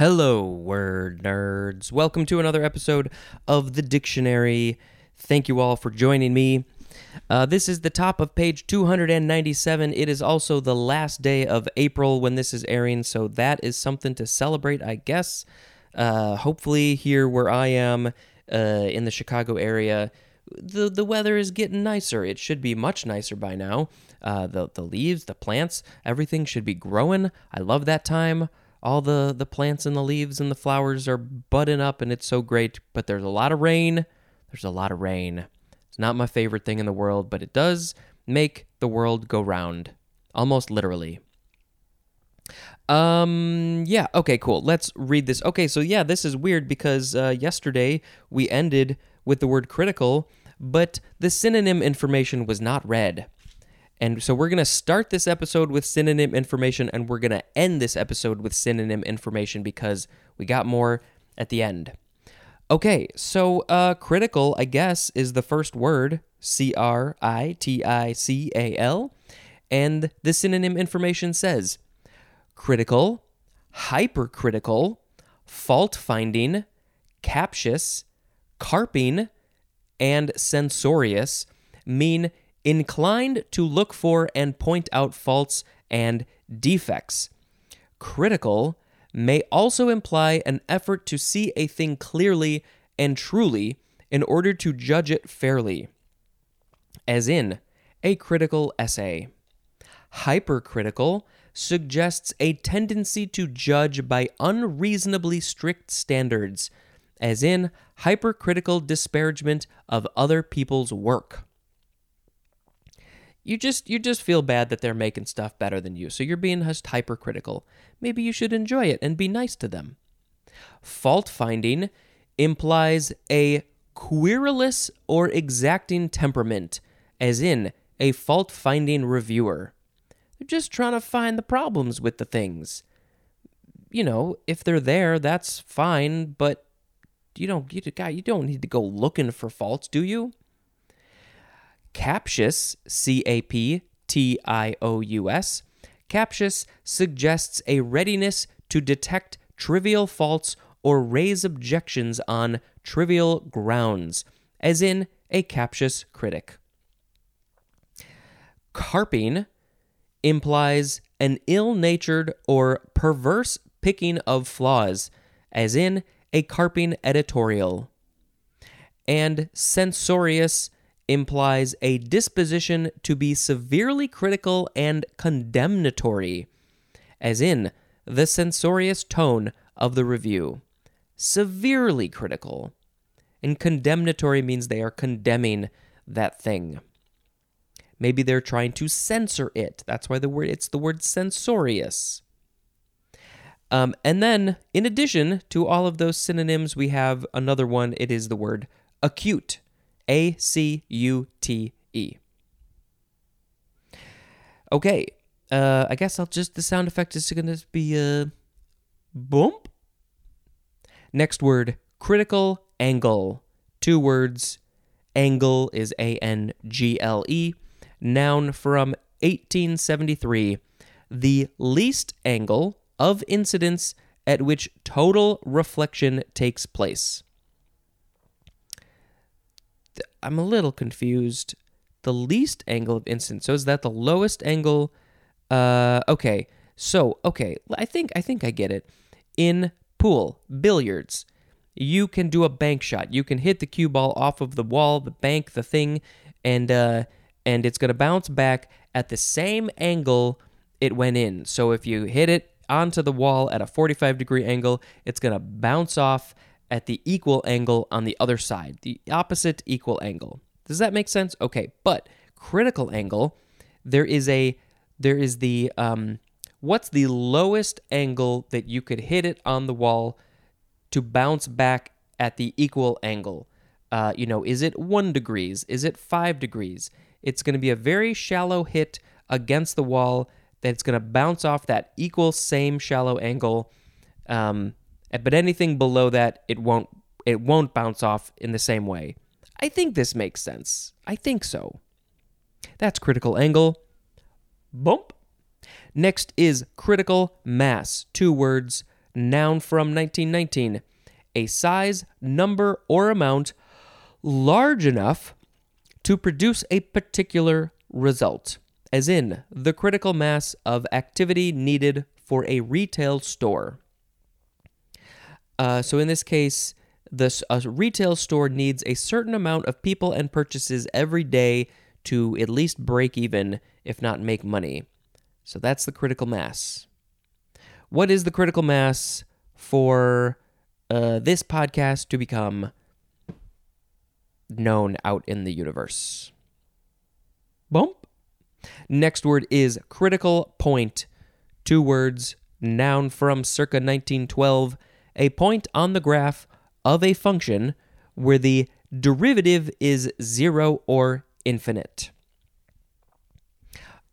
Hello, word nerds. Welcome to another episode of the dictionary. Thank you all for joining me. Uh, this is the top of page 297. It is also the last day of April when this is airing, so that is something to celebrate, I guess. Uh, hopefully, here where I am uh, in the Chicago area, the the weather is getting nicer. It should be much nicer by now. Uh, the the leaves, the plants, everything should be growing. I love that time. All the the plants and the leaves and the flowers are budding up, and it's so great. But there's a lot of rain. There's a lot of rain. It's not my favorite thing in the world, but it does make the world go round, almost literally. Um, yeah, okay, cool. Let's read this. Okay, so yeah, this is weird because uh, yesterday we ended with the word critical, but the synonym information was not read. And so we're going to start this episode with synonym information and we're going to end this episode with synonym information because we got more at the end. Okay, so uh, critical, I guess, is the first word C R I T I C A L. And the synonym information says critical, hypercritical, fault finding, captious, carping, and censorious mean inclined to look for and point out faults and defects. Critical may also imply an effort to see a thing clearly and truly in order to judge it fairly, as in a critical essay. Hypercritical suggests a tendency to judge by unreasonably strict standards, as in hypercritical disparagement of other people's work. You just you just feel bad that they're making stuff better than you, so you're being just hypercritical. Maybe you should enjoy it and be nice to them. Fault finding implies a querulous or exacting temperament, as in a fault finding reviewer. They're just trying to find the problems with the things. You know, if they're there, that's fine, but you don't you, guy, you don't need to go looking for faults, do you? Captious, C A P T I O U S, captious suggests a readiness to detect trivial faults or raise objections on trivial grounds, as in a captious critic. Carping implies an ill natured or perverse picking of flaws, as in a carping editorial. And censorious implies a disposition to be severely critical and condemnatory, as in the censorious tone of the review. Severely critical. And condemnatory means they are condemning that thing. Maybe they're trying to censor it. That's why the word it's the word censorious. Um, and then, in addition to all of those synonyms, we have another one. It is the word acute. A C U T E. Okay, uh, I guess I'll just, the sound effect is going to be a uh, bump. Next word, critical angle. Two words. Angle is A N G L E. Noun from 1873. The least angle of incidence at which total reflection takes place. I'm a little confused. The least angle of incidence. So is that the lowest angle? Uh, okay. So okay, I think I think I get it. In pool billiards, you can do a bank shot. You can hit the cue ball off of the wall, the bank, the thing, and uh, and it's gonna bounce back at the same angle it went in. So if you hit it onto the wall at a 45 degree angle, it's gonna bounce off at the equal angle on the other side, the opposite equal angle. Does that make sense? Okay, but critical angle, there is a there is the um what's the lowest angle that you could hit it on the wall to bounce back at the equal angle? Uh, you know, is it one degrees? Is it five degrees? It's going to be a very shallow hit against the wall that's going to bounce off that equal same shallow angle. Um, but anything below that, it won't it won't bounce off in the same way. I think this makes sense. I think so. That's critical angle. Bump. Next is critical mass. Two words noun from 1919. A size, number, or amount large enough to produce a particular result, as in the critical mass of activity needed for a retail store. Uh, so in this case, this a retail store needs a certain amount of people and purchases every day to at least break even, if not make money. So that's the critical mass. What is the critical mass for uh, this podcast to become known out in the universe? Bump. Next word is critical point. Two words, noun from circa 1912. A point on the graph of a function where the derivative is zero or infinite.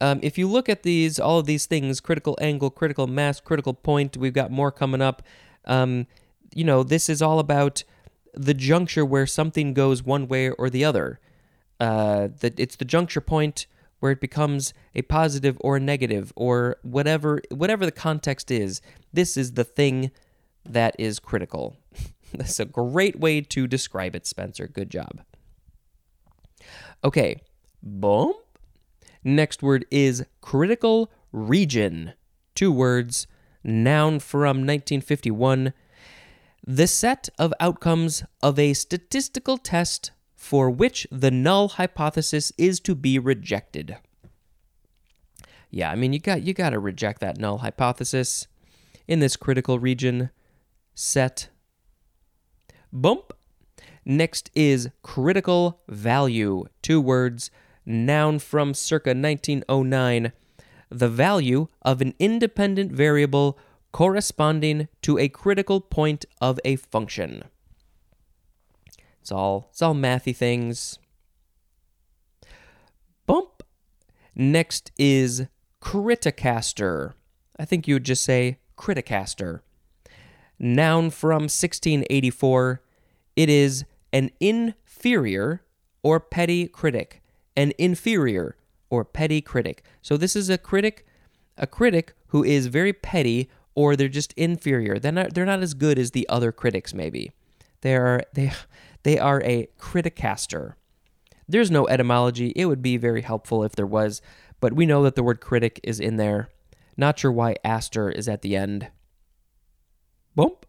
Um, if you look at these, all of these things, critical angle, critical mass, critical point, we've got more coming up. Um, you know, this is all about the juncture where something goes one way or the other. Uh, that it's the juncture point where it becomes a positive or a negative or whatever whatever the context is. This is the thing that is critical. That's a great way to describe it, Spencer. Good job. Okay, boom. Next word is critical region. Two words, noun from 1951. The set of outcomes of a statistical test for which the null hypothesis is to be rejected. Yeah, I mean you got you got to reject that null hypothesis in this critical region set Bump. Next is critical value. Two words, noun from circa 1909. The value of an independent variable corresponding to a critical point of a function. It's all it's all mathy things. Bump. Next is criticaster. I think you would just say criticaster. Noun from 1684. It is an inferior or petty critic. An inferior or petty critic. So this is a critic, a critic who is very petty or they're just inferior. They're not they're not as good as the other critics maybe. They are they they are a criticaster. There's no etymology. It would be very helpful if there was, but we know that the word critic is in there. Not sure why aster is at the end. Bump.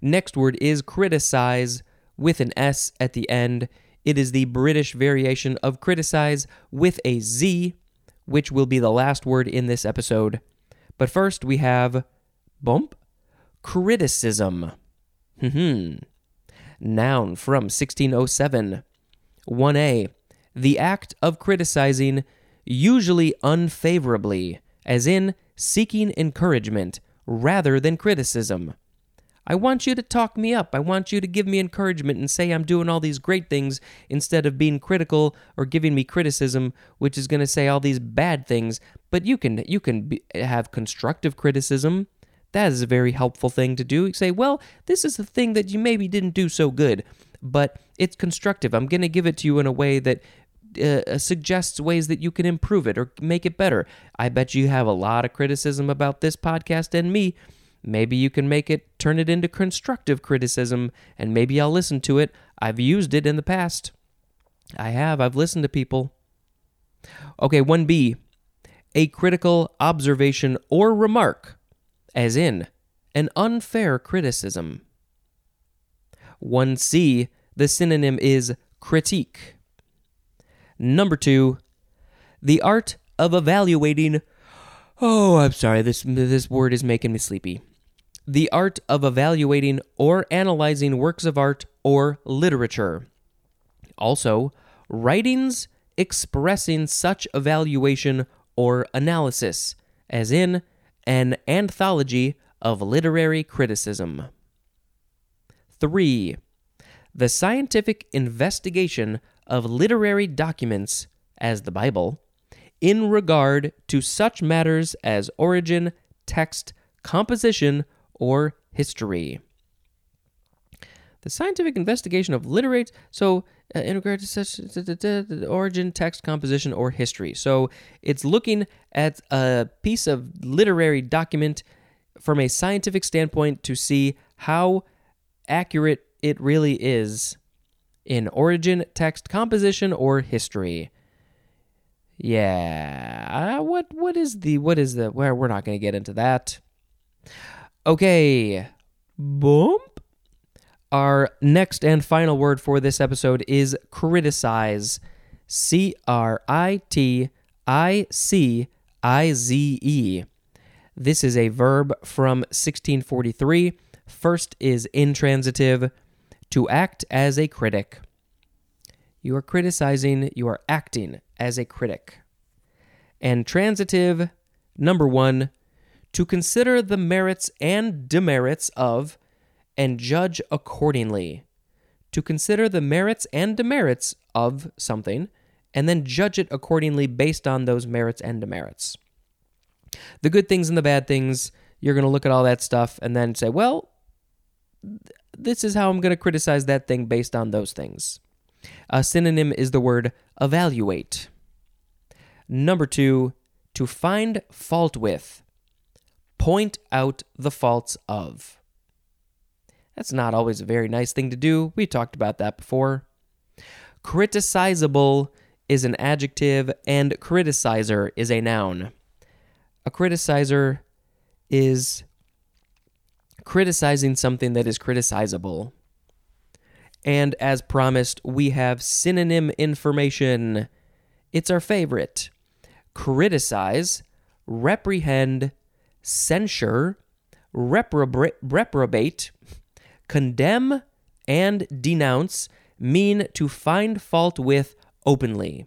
Next word is criticize with an S at the end. It is the British variation of criticize with a Z, which will be the last word in this episode. But first we have bump criticism. Hmm. Noun from 1607. 1a. The act of criticizing, usually unfavorably, as in seeking encouragement rather than criticism. I want you to talk me up. I want you to give me encouragement and say I'm doing all these great things instead of being critical or giving me criticism, which is going to say all these bad things. But you can you can be, have constructive criticism. That is a very helpful thing to do. You say, well, this is the thing that you maybe didn't do so good, but it's constructive. I'm going to give it to you in a way that uh, suggests ways that you can improve it or make it better. I bet you have a lot of criticism about this podcast and me. Maybe you can make it, turn it into constructive criticism, and maybe I'll listen to it. I've used it in the past. I have. I've listened to people. Okay, 1B. A critical observation or remark, as in an unfair criticism. 1C. The synonym is critique. Number two, the art of evaluating. Oh, I'm sorry. This this word is making me sleepy. The art of evaluating or analyzing works of art or literature. Also, writings expressing such evaluation or analysis, as in an anthology of literary criticism. 3. The scientific investigation of literary documents, as the Bible, in regard to such matters as origin, text, composition, or history. The scientific investigation of literate, so uh, in regard to such the origin, text, composition, or history. So it's looking at a piece of literary document from a scientific standpoint to see how accurate it really is in origin, text, composition, or history. Yeah, what what is the what is the where we're not going to get into that. Okay, boom. Our next and final word for this episode is criticize. C R I T I C I Z E. This is a verb from 1643. First is intransitive, to act as a critic. You are criticizing, you are acting as a critic. And transitive, number one, to consider the merits and demerits of and judge accordingly. To consider the merits and demerits of something and then judge it accordingly based on those merits and demerits. The good things and the bad things, you're going to look at all that stuff and then say, well, this is how I'm going to criticize that thing based on those things. A synonym is the word evaluate. Number two, to find fault with. Point out the faults of. That's not always a very nice thing to do. We talked about that before. Criticizable is an adjective, and criticizer is a noun. A criticizer is criticizing something that is criticizable. And as promised, we have synonym information. It's our favorite criticize, reprehend, censure, reprobate, condemn, and denounce mean to find fault with openly.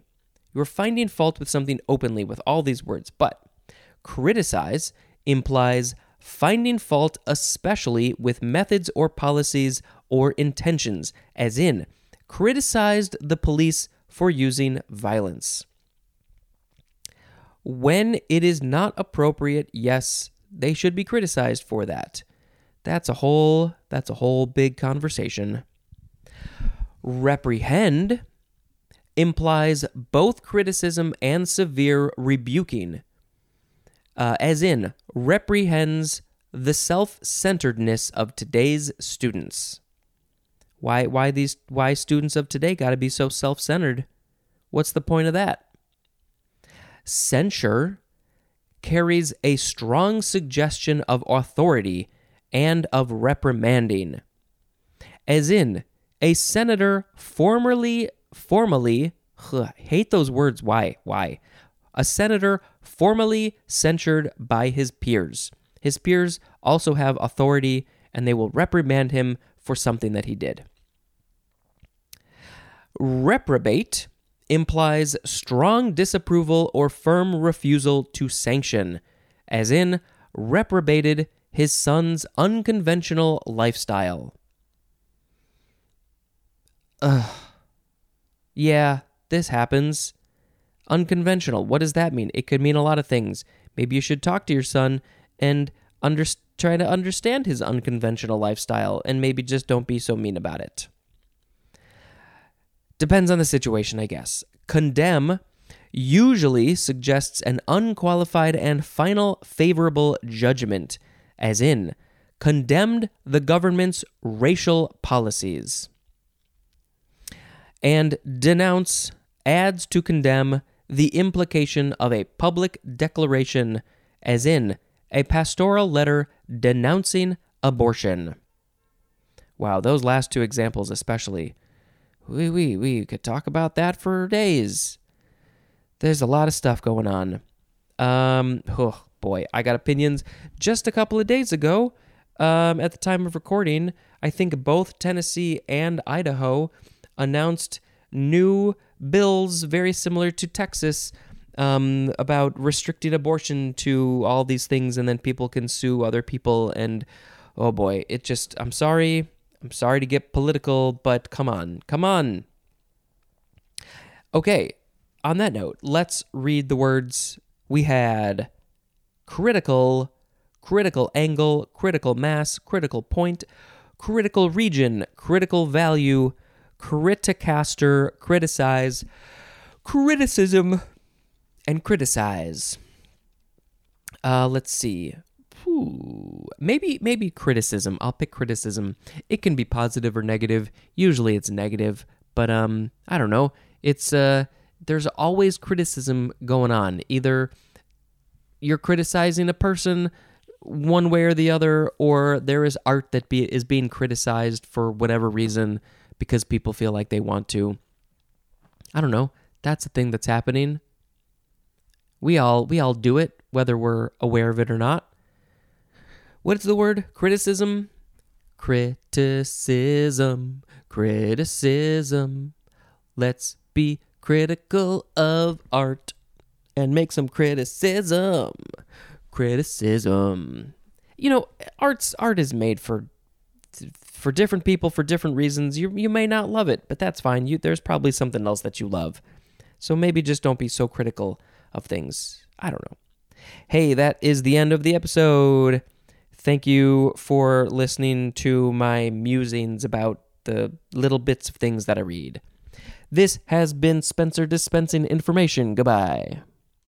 You're finding fault with something openly with all these words, but criticize implies finding fault especially with methods or policies or intentions, as in, criticized the police for using violence. When it is not appropriate, yes, they should be criticized for that. That's a whole that's a whole big conversation. Reprehend implies both criticism and severe rebuking, uh, as in reprehends the self-centeredness of today's students. Why why these why students of today got to be so self-centered? What's the point of that? Censure carries a strong suggestion of authority and of reprimanding. As in, a senator formerly formally ugh, hate those words why why a senator formally censured by his peers his peers also have authority and they will reprimand him for something that he did reprobate implies strong disapproval or firm refusal to sanction as in reprobated his son's unconventional lifestyle Ugh. Yeah, this happens. Unconventional. What does that mean? It could mean a lot of things. Maybe you should talk to your son and under- try to understand his unconventional lifestyle and maybe just don't be so mean about it. Depends on the situation, I guess. Condemn usually suggests an unqualified and final favorable judgment, as in, condemned the government's racial policies and denounce adds to condemn the implication of a public declaration, as in a pastoral letter denouncing abortion. Wow, those last two examples, especially. We, we, we could talk about that for days. There's a lot of stuff going on. Um, oh boy, I got opinions. Just a couple of days ago, um, at the time of recording, I think both Tennessee and Idaho announced new bills very similar to Texas um, about restricting abortion to all these things, and then people can sue other people. And oh boy, it just, I'm sorry. I'm sorry to get political, but come on, come on. Okay, on that note, let's read the words we had critical, critical angle, critical mass, critical point, critical region, critical value, criticaster, criticize, criticism, and criticize. Uh, let's see. Whew. Maybe maybe criticism. I'll pick criticism. It can be positive or negative. Usually it's negative, but um I don't know. It's uh there's always criticism going on. Either you're criticizing a person one way or the other or there is art that be, is being criticized for whatever reason because people feel like they want to. I don't know. That's a thing that's happening. We all we all do it whether we're aware of it or not. What's the word? Criticism? Criticism. Criticism. Let's be critical of art and make some criticism. Criticism. You know, art's art is made for for different people for different reasons. You you may not love it, but that's fine. You there's probably something else that you love. So maybe just don't be so critical of things. I don't know. Hey, that is the end of the episode. Thank you for listening to my musings about the little bits of things that I read. This has been Spencer dispensing information. Goodbye.